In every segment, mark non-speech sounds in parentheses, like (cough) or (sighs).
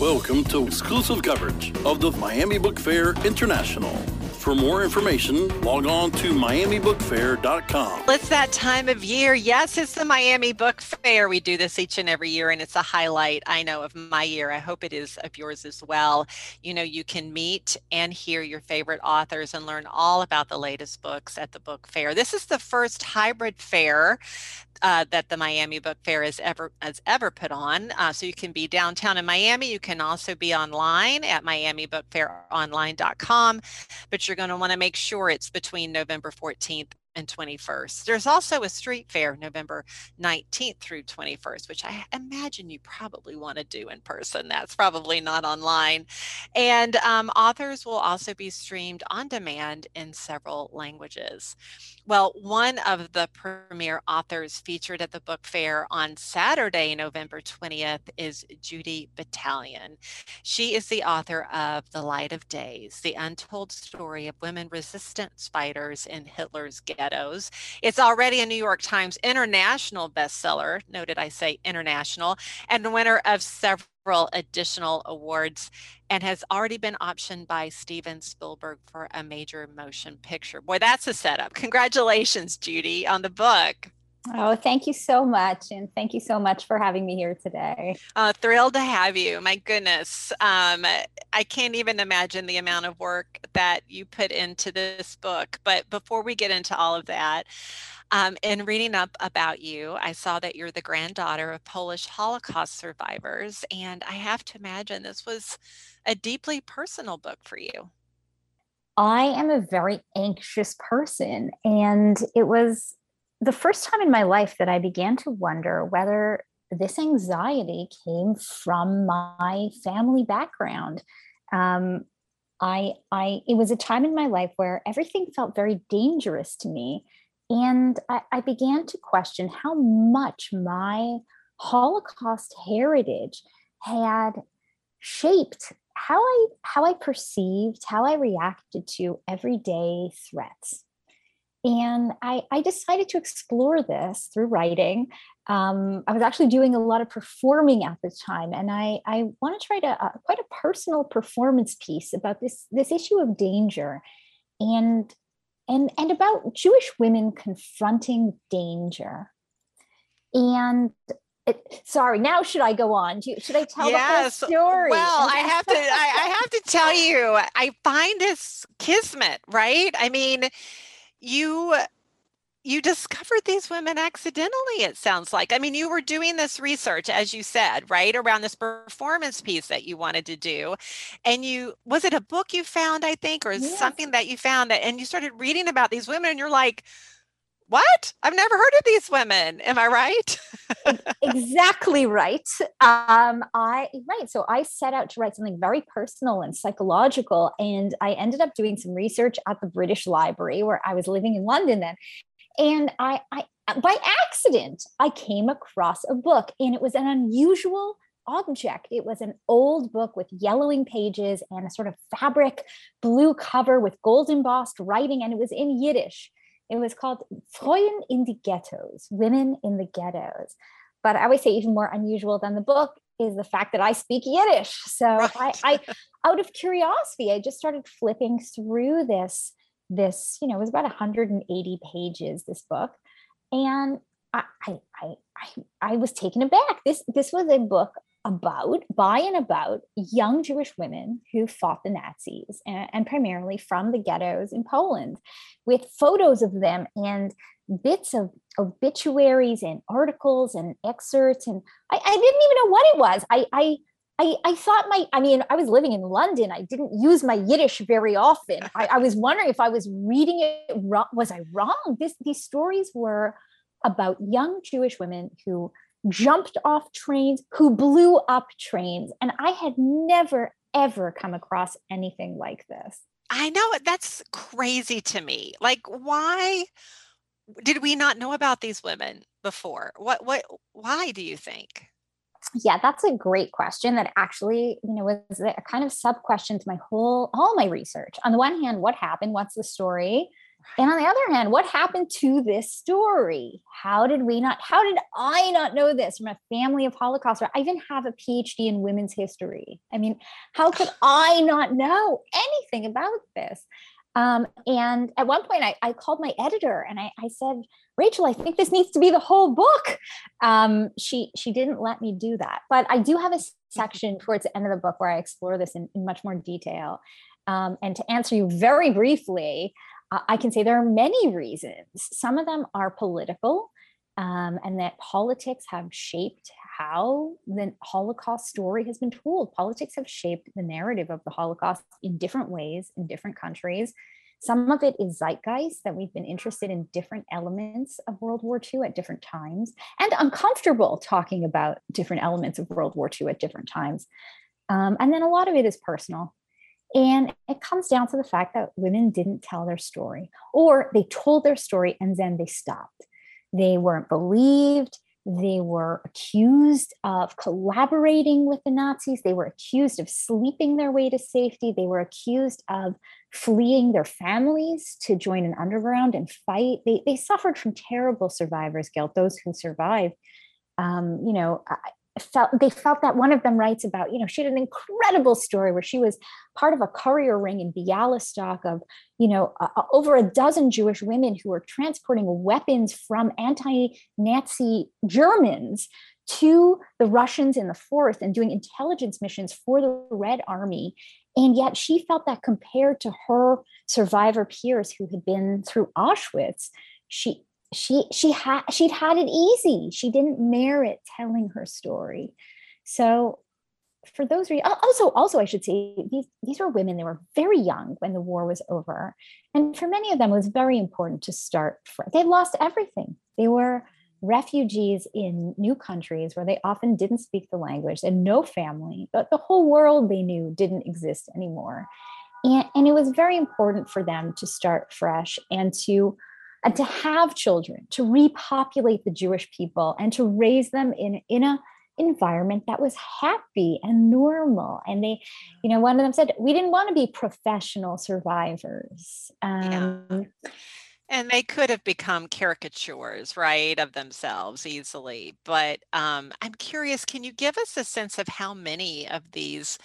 Welcome to exclusive coverage of the Miami Book Fair International. For more information, log on to miamibookfair.com. It's that time of year. Yes, it's the Miami Book Fair. We do this each and every year, and it's a highlight, I know, of my year. I hope it is of yours as well. You know, you can meet and hear your favorite authors and learn all about the latest books at the book fair. This is the first hybrid fair uh, that the Miami Book Fair has ever has ever put on. Uh, so you can be downtown in Miami. You can also be online at miamibookfaironline.com, but you're going to want to make sure it's between November 14th and 21st. There's also a street fair November 19th through 21st, which I imagine you probably want to do in person. That's probably not online. And um, authors will also be streamed on demand in several languages. Well, one of the premier authors featured at the book fair on Saturday, November 20th, is Judy Batalion. She is the author of The Light of Days, the untold story of women resistance fighters in Hitler's ghetto Meadows. It's already a New York Times international bestseller. Noted I say international, and winner of several additional awards and has already been optioned by Steven Spielberg for a major motion picture. Boy, that's a setup. Congratulations, Judy, on the book. Oh, thank you so much. And thank you so much for having me here today. Uh, thrilled to have you. My goodness. Um, I can't even imagine the amount of work that you put into this book. But before we get into all of that, um, in reading up about you, I saw that you're the granddaughter of Polish Holocaust survivors. And I have to imagine this was a deeply personal book for you. I am a very anxious person, and it was the first time in my life that I began to wonder whether this anxiety came from my family background. Um, I, I, it was a time in my life where everything felt very dangerous to me, and I, I began to question how much my Holocaust heritage had shaped how I how I perceived, how I reacted to everyday threats. And I, I decided to explore this through writing. Um, I was actually doing a lot of performing at the time, and I, I wanted to write a, a, quite a personal performance piece about this, this issue of danger and, and, and about Jewish women confronting danger. And it, sorry, now should I go on? You, should I tell yes. the whole story? Well, I have to. I, I (laughs) have to tell you, I find this kismet, right? I mean, you you discovered these women accidentally it sounds like i mean you were doing this research as you said right around this performance piece that you wanted to do and you was it a book you found i think or yes. something that you found that and you started reading about these women and you're like what? I've never heard of these women. Am I right? (laughs) exactly right. Um, I right. So I set out to write something very personal and psychological, and I ended up doing some research at the British Library where I was living in London then, and I, I by accident I came across a book, and it was an unusual object. It was an old book with yellowing pages and a sort of fabric blue cover with gold embossed writing, and it was in Yiddish. It was called Frauen in die Ghettos, Women in the Ghettos. But I would say even more unusual than the book is the fact that I speak Yiddish. So right. I, I, (laughs) out of curiosity, I just started flipping through this, this, you know, it was about 180 pages, this book. And I, I, I, I was taken aback. This, this was a book about, by and about young Jewish women who fought the Nazis and, and, primarily from the ghettos in Poland, with photos of them and bits of obituaries and articles and excerpts. And I, I didn't even know what it was. I, I, I, I thought my, I mean, I was living in London. I didn't use my Yiddish very often. I, I was wondering if I was reading it wrong. Was I wrong? This, these stories were about young Jewish women who jumped off trains, who blew up trains. And I had never, ever come across anything like this. I know that's crazy to me. Like, why did we not know about these women before? What, what, why do you think? Yeah, that's a great question that actually, you know, was a kind of sub question to my whole, all my research. On the one hand, what happened? What's the story? And on the other hand, what happened to this story? How did we not, how did I not know this from a family of Holocaust? I even have a PhD in women's history. I mean, how could (sighs) I not know anything about this? Um, and at one point, I, I, called my editor and I, I, said, "Rachel, I think this needs to be the whole book." Um, she she didn't let me do that, but I do have a section (laughs) towards the end of the book where I explore this in, in much more detail. Um, and to answer you very briefly, I can say there are many reasons. Some of them are political, um, and that politics have shaped how the Holocaust story has been told. Politics have shaped the narrative of the Holocaust in different ways in different countries. Some of it is zeitgeist that we've been interested in different elements of World War II at different times and uncomfortable talking about different elements of World War II at different times. Um, and then a lot of it is personal. And it comes down to the fact that women didn't tell their story, or they told their story and then they stopped. They weren't believed. They were accused of collaborating with the Nazis. They were accused of sleeping their way to safety. They were accused of fleeing their families to join an underground and fight. They, they suffered from terrible survivor's guilt, those who survived. Um, you know, felt they felt that one of them writes about you know she had an incredible story where she was part of a courier ring in Bialystok of you know uh, over a dozen Jewish women who were transporting weapons from anti-Nazi Germans to the Russians in the fourth and doing intelligence missions for the Red Army. And yet she felt that compared to her survivor peers who had been through Auschwitz, she she she had she'd had it easy. She didn't merit telling her story. So for those reasons also also i should say these these were women they were very young when the war was over. And for many of them it was very important to start for they lost everything. They were refugees in new countries where they often didn't speak the language and no family but the whole world they knew didn't exist anymore. And, and it was very important for them to start fresh and to and to have children, to repopulate the Jewish people and to raise them in, in a environment that was happy and normal. And they, you know, one of them said, we didn't want to be professional survivors. Um, yeah. And they could have become caricatures, right, of themselves easily. But um, I'm curious, can you give us a sense of how many of these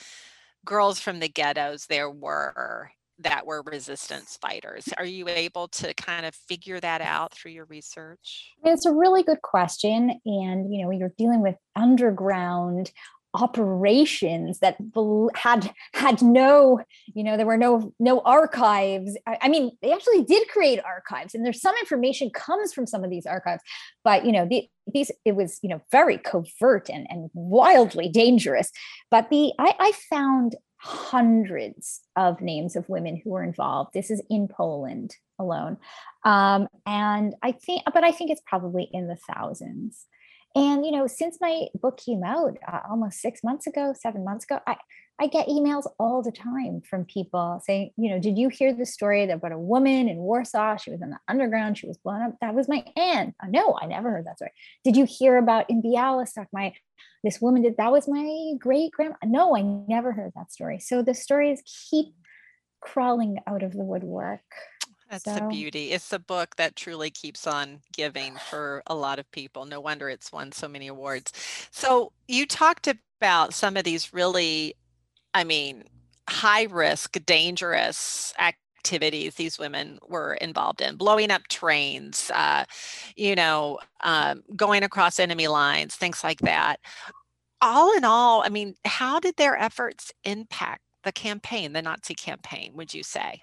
girls from the ghettos there were that were resistance fighters. Are you able to kind of figure that out through your research? It's a really good question. And, you know, you're dealing with underground operations that had had no you know there were no no archives I, I, mean they actually did create archives and there's some information comes from some of these archives but you know the, these it was you know very covert and and wildly dangerous but the i i found hundreds of names of women who were involved. This is in Poland alone. Um, and I think, but I think it's probably in the thousands. And, you know, since my book came out uh, almost six months ago, seven months ago, I, I get emails all the time from people saying, you know, did you hear the story about a woman in Warsaw? She was in the underground. She was blown up. That was my aunt. Uh, no, I never heard that story. Did you hear about in Bialystok? My this woman did that was my great grandma. No, I never heard that story. So the stories keep crawling out of the woodwork. That's so. the beauty. It's a book that truly keeps on giving for a lot of people. No wonder it's won so many awards. So you talked about some of these really, I mean, high risk, dangerous activities these women were involved in blowing up trains uh, you know um, going across enemy lines things like that all in all i mean how did their efforts impact the campaign the nazi campaign would you say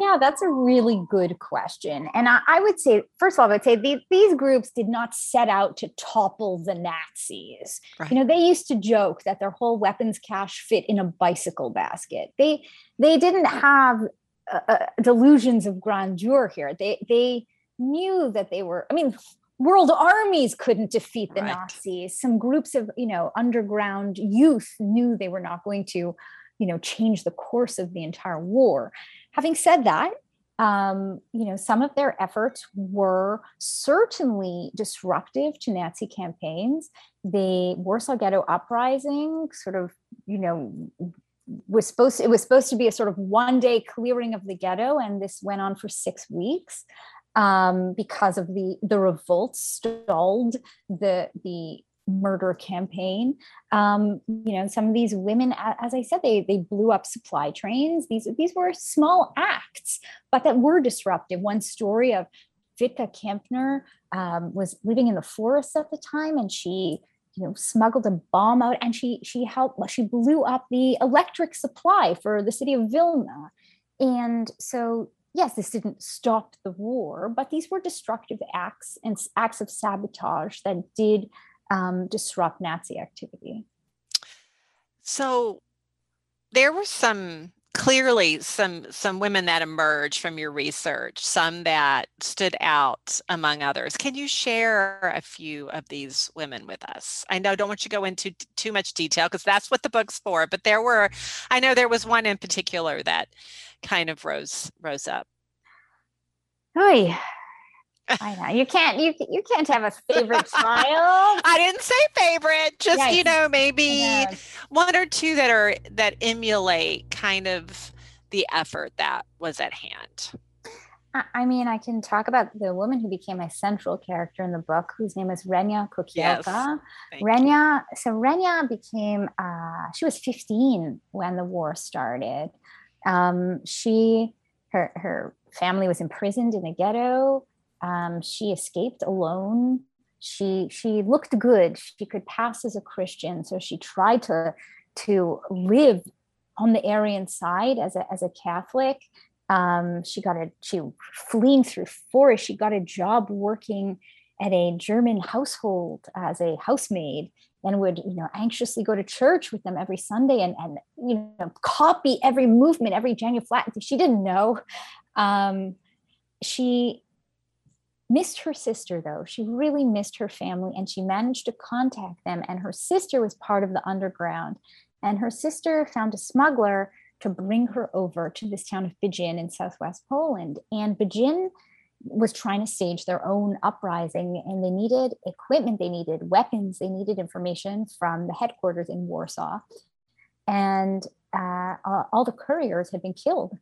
yeah, that's a really good question. And I, I would say, first of all, I would say these, these groups did not set out to topple the Nazis. Right. You know, they used to joke that their whole weapons cache fit in a bicycle basket. They they didn't have uh, uh, delusions of grandeur here. They they knew that they were. I mean, world armies couldn't defeat the right. Nazis. Some groups of you know underground youth knew they were not going to, you know, change the course of the entire war Having said that, um, you know, some of their efforts were certainly disruptive to Nazi campaigns. The Warsaw Ghetto Uprising sort of, you know, was supposed to, it was supposed to be a sort of one day clearing of the ghetto and this went on for six weeks um, because of the the revolt stalled the the murder campaign. Um, you know some of these women as i said they they blew up supply trains. These these were small acts but that were disruptive. One story of Vitka Kempner um, was living in the forest at the time and she you know smuggled a bomb out and she she helped she blew up the electric supply for the city of Vilna. And so yes this didn't stop the war but these were destructive acts and acts of sabotage that did um, disrupt Nazi activity. So there were some clearly some some women that emerged from your research some that stood out among others. Can you share a few of these women with us? I know don't want you to go into t- too much detail because that's what the book's for but there were i know there was one in particular that kind of rose rose up. Oy, I know you can't you you can't have a favorite child. (laughs) I didn't say favorite, just yes. you know maybe yes. one or two that are that emulate kind of the effort that was at hand. I mean, I can talk about the woman who became a central character in the book, whose name is Renya Kukielka. Yes. Renia, so Renya became, uh, she was 15 when the war started. Um, she, her, her family was imprisoned in the ghetto. Um, she escaped alone. She she looked good. She could pass as a Christian, so she tried to to live on the Aryan side as a as a Catholic. Um, she got a she fleeing through forest. She got a job working at a German household as a housemaid and would you know anxiously go to church with them every Sunday and and you know copy every movement, every genuflect. She didn't know. Um, she missed her sister though. She really missed her family and she managed to contact them and her sister was part of the underground. And her sister found a smuggler to bring her over to this town of Będzin in southwest Poland. And Będzin was trying to stage their own uprising and they needed equipment they needed weapons they needed information from the headquarters in Warsaw. And uh, all the couriers had been killed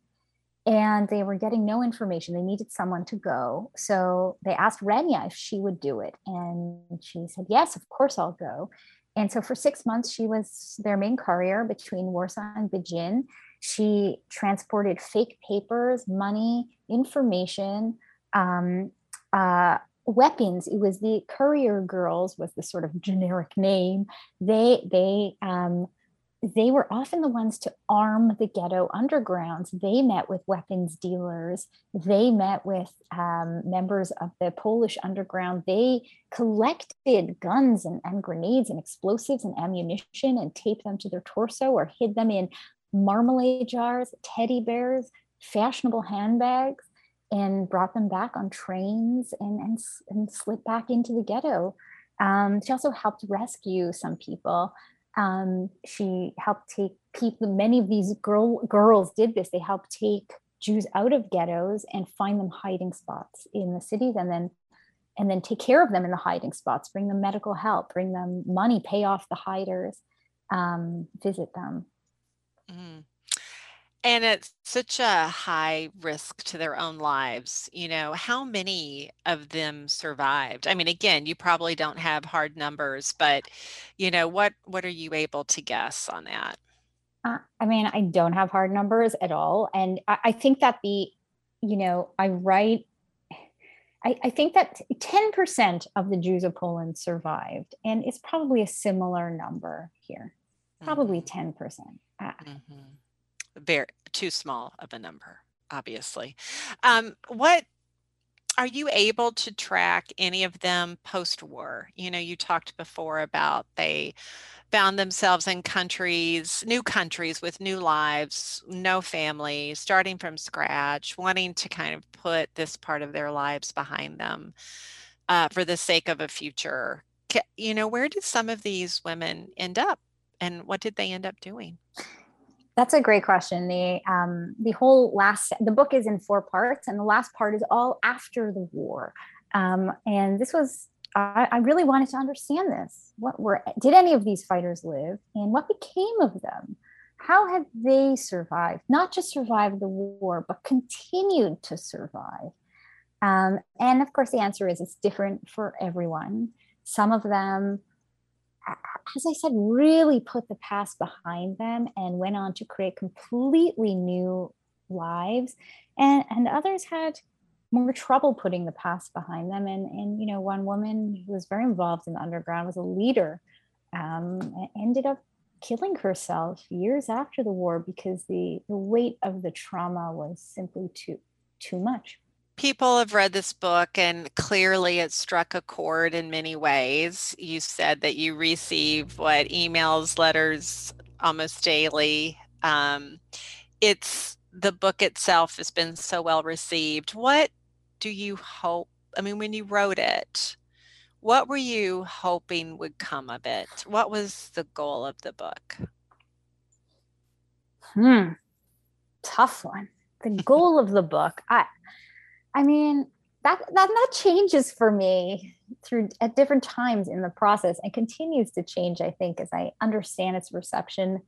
and they were getting no information. They needed someone to go. So they asked Renya if she would do it. And she said, Yes, of course I'll go. And so for six months, she was their main courier between Warsaw and Będzin. She transported fake papers, money, information, um, uh, weapons. It was the courier girls was the sort of generic name. They they um, they were often the ones to arm the ghetto undergrounds. They met with weapons dealers. They met with um, members of the Polish underground. They collected guns and, and grenades and explosives and ammunition and taped them to their torso or hid them in marmalade jars, teddy bears, fashionable handbags, and brought them back on trains and, and, and slipped back into the ghetto. Um, she also helped rescue some people. Um, she helped take people, many of these girl, girls did this. They helped take Jews out of ghettos and find them hiding spots in the cities and then and then take care of them in the hiding spots, bring them medical help, bring them money, pay off the hiders, um, visit them. Mm and it's such a high risk to their own lives you know how many of them survived i mean again you probably don't have hard numbers but you know what what are you able to guess on that uh, i mean i don't have hard numbers at all and I, I think that the you know i write I, I, think that 10% of the Jews of Poland survived, and it's probably a similar number here, probably mm-hmm. 10%. Uh, mm-hmm very too small of a number, obviously. Um, what are you able to track any of them post-war? You know, you talked before about they found themselves in countries, new countries with new lives, no family, starting from scratch, wanting to kind of put this part of their lives behind them uh, for the sake of a future. You know, where did some of these women end up, and what did they end up doing? That's a great question. The um, the whole last the book is in four parts, and the last part is all after the war. Um, and this was I, I, really wanted to understand this. What were did any of these fighters live, and what became of them? how have they survived? Not just survived the war, but continued to survive. Um, and of course, the answer is it's different for everyone. Some of them, as I said, really put the past behind them and went on to create completely new lives. And, and others had more trouble putting the past behind them. And, and you know, one woman who was very involved in the underground was a leader, um, ended up killing herself years after the war because the, the weight of the trauma was simply too too much people have read this book and clearly it struck a chord in many ways. You said that you receive what emails, letters almost daily. Um, it's the book itself has been so well received. What do you hope? I mean, when you wrote it, what were you hoping would come of it? What was the goal of the book? Hmm, tough one. The goal of the book, I I mean, that, that that changes for me through at different times in the process and continues to change, I think, as I understand its reception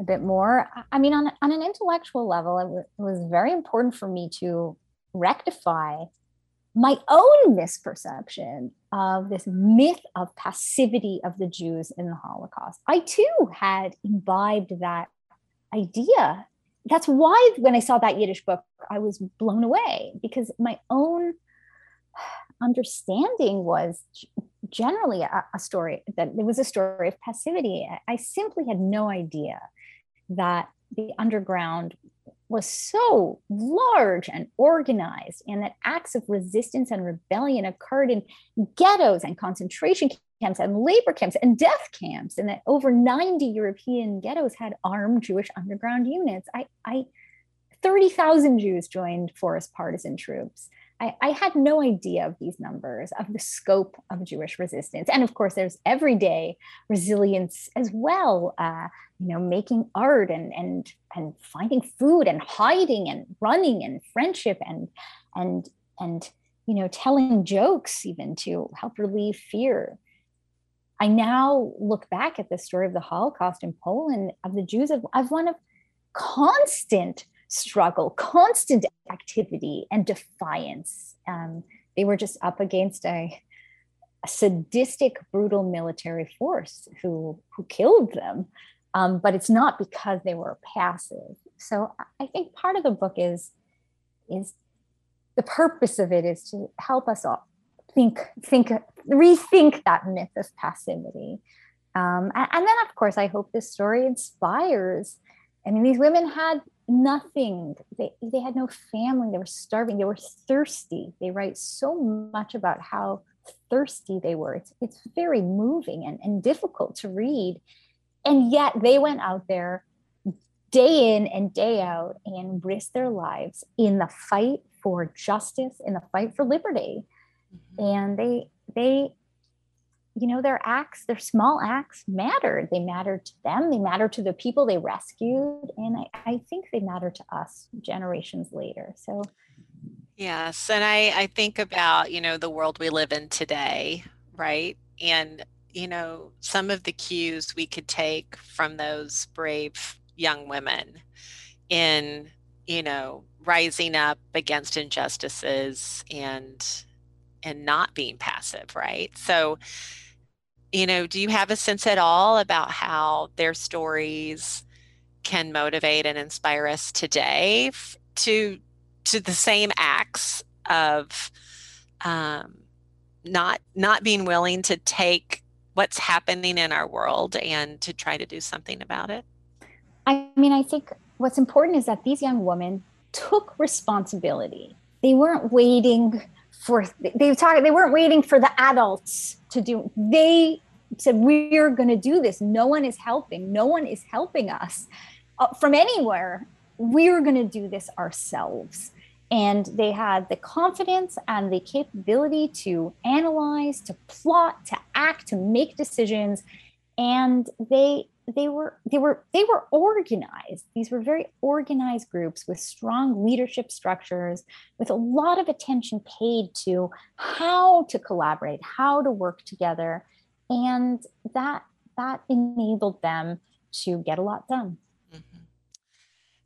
a bit more. I mean, on, on an intellectual level, it, w- it was very important for me to rectify my own misperception of this myth of passivity of the Jews in the Holocaust. I too had imbibed that idea that's why when I saw that Yiddish book, I was blown away because my own understanding was generally a, a story that it was a story of passivity. I simply had no idea that the underground was so large and organized, and that acts of resistance and rebellion occurred in ghettos and concentration camps and labor camps and death camps, and that over 90 European ghettos had armed Jewish underground units. I, I 30,000 Jews joined Forest partisan troops. I, I, had no idea of these numbers, of the scope of Jewish resistance. And of course, there's everyday resilience as well, uh, you know, making art and, and, and finding food and hiding and running and friendship and, and, and, you know, telling jokes even to help relieve fear. I now look back at the story of the Holocaust in Poland of the Jews of, of one of constant struggle, constant activity and defiance. Um, they were just up against a, a, sadistic, brutal military force who who killed them. Um, but it's not because they were passive. So I think part of the book is is the purpose of it is to help us all think think rethink that myth of passivity. Um, and, and then, of course, I hope this story inspires. I mean, these women had nothing. They, they had no family. They were starving. They were thirsty. They write so much about how thirsty they were. It's, it's very moving and, and difficult to read. And yet they went out there day in and day out and risked their lives in the fight for justice, in the fight for liberty. Mm-hmm. And they, they you know, their acts, their small acts mattered. They mattered to them, they mattered to the people they rescued. And I, I think they matter to us generations later. So, yes. And I, I think about, you know, the world we live in today, right? And, you know, some of the cues we could take from those brave young women in, you know, rising up against injustices and and not being passive right so you know, do you have a sense at all about how their stories can motivate and inspire us today to to the same acts of um, not not being willing to take what's happening in our world and to try to do something about it? I mean, I think what's important is that these young women took responsibility. They weren't waiting for they talk they weren't waiting for the adults to do they said we're going to do this. No one is helping. No one is helping us uh, from anywhere. We're going to do this ourselves. And they had the confidence and the capability to analyze to plot to act to make decisions. And they they were they were they were organized. These were very organized groups with strong leadership structures with a lot of attention paid to how to collaborate how to work together. And that that enabled them to get a lot done. Mm-hmm.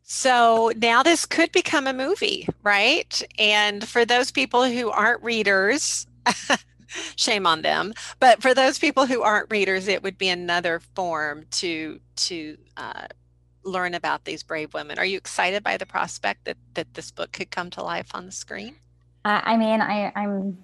So now this could become a movie, right? And for those people who aren't readers, (laughs) shame on them. But for those people who aren't readers, it would be another form to to uh, learn about these brave women. Are you excited by the prospect that that this book could come to life on the screen? Uh, I mean, I, I'm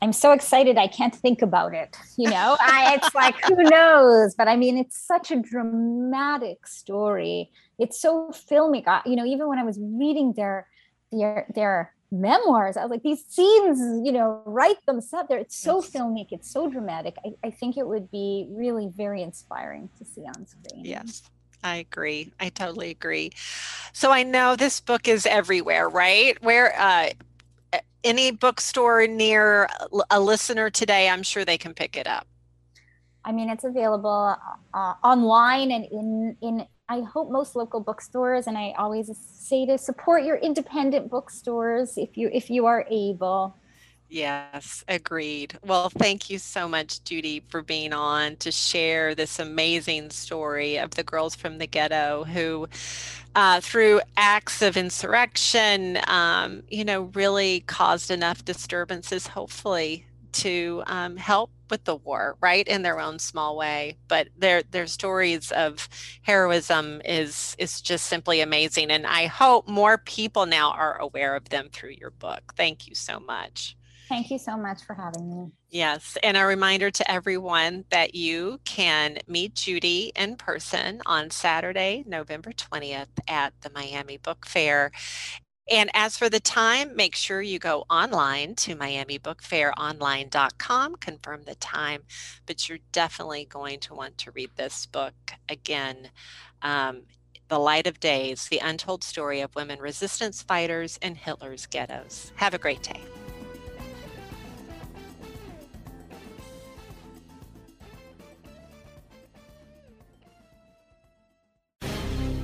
I'm so excited I can't think about it. You know, I, it's like who (laughs) knows? But I mean, it's such a dramatic story. It's so filmic. I, you know, even when I was reading their their their memoirs, I was like, these scenes, you know, write themselves. There, it's so yes. filmic. It's so dramatic. I, I think it would be really very inspiring to see on screen. Yes. I agree. I totally agree. So I know this book is everywhere, right? Where uh, any bookstore near a listener today, I'm sure they can pick it up. I mean, it's available uh, online and in in I hope most local bookstores. And I always say to support your independent bookstores if you if you are able. Yes, agreed. Well, thank you so much, Judy, for being on to share this amazing story of the girls from the ghetto who, uh, through acts of insurrection, um, you know, really caused enough disturbances, hopefully, to um, help with the war, right, in their own small way. But their their stories of heroism is is just simply amazing, and I hope more people now are aware of them through your book. Thank you so much. Thank you so much for having me. Yes, and a reminder to everyone that you can meet Judy in person on Saturday, November 20th at the Miami Book Fair. And as for the time, make sure you go online to miamibookfaironline.com, confirm the time, but you're definitely going to want to read this book again. Um, the Light of Days, the untold story of women resistance fighters in Hitler's ghettos. Have a great day.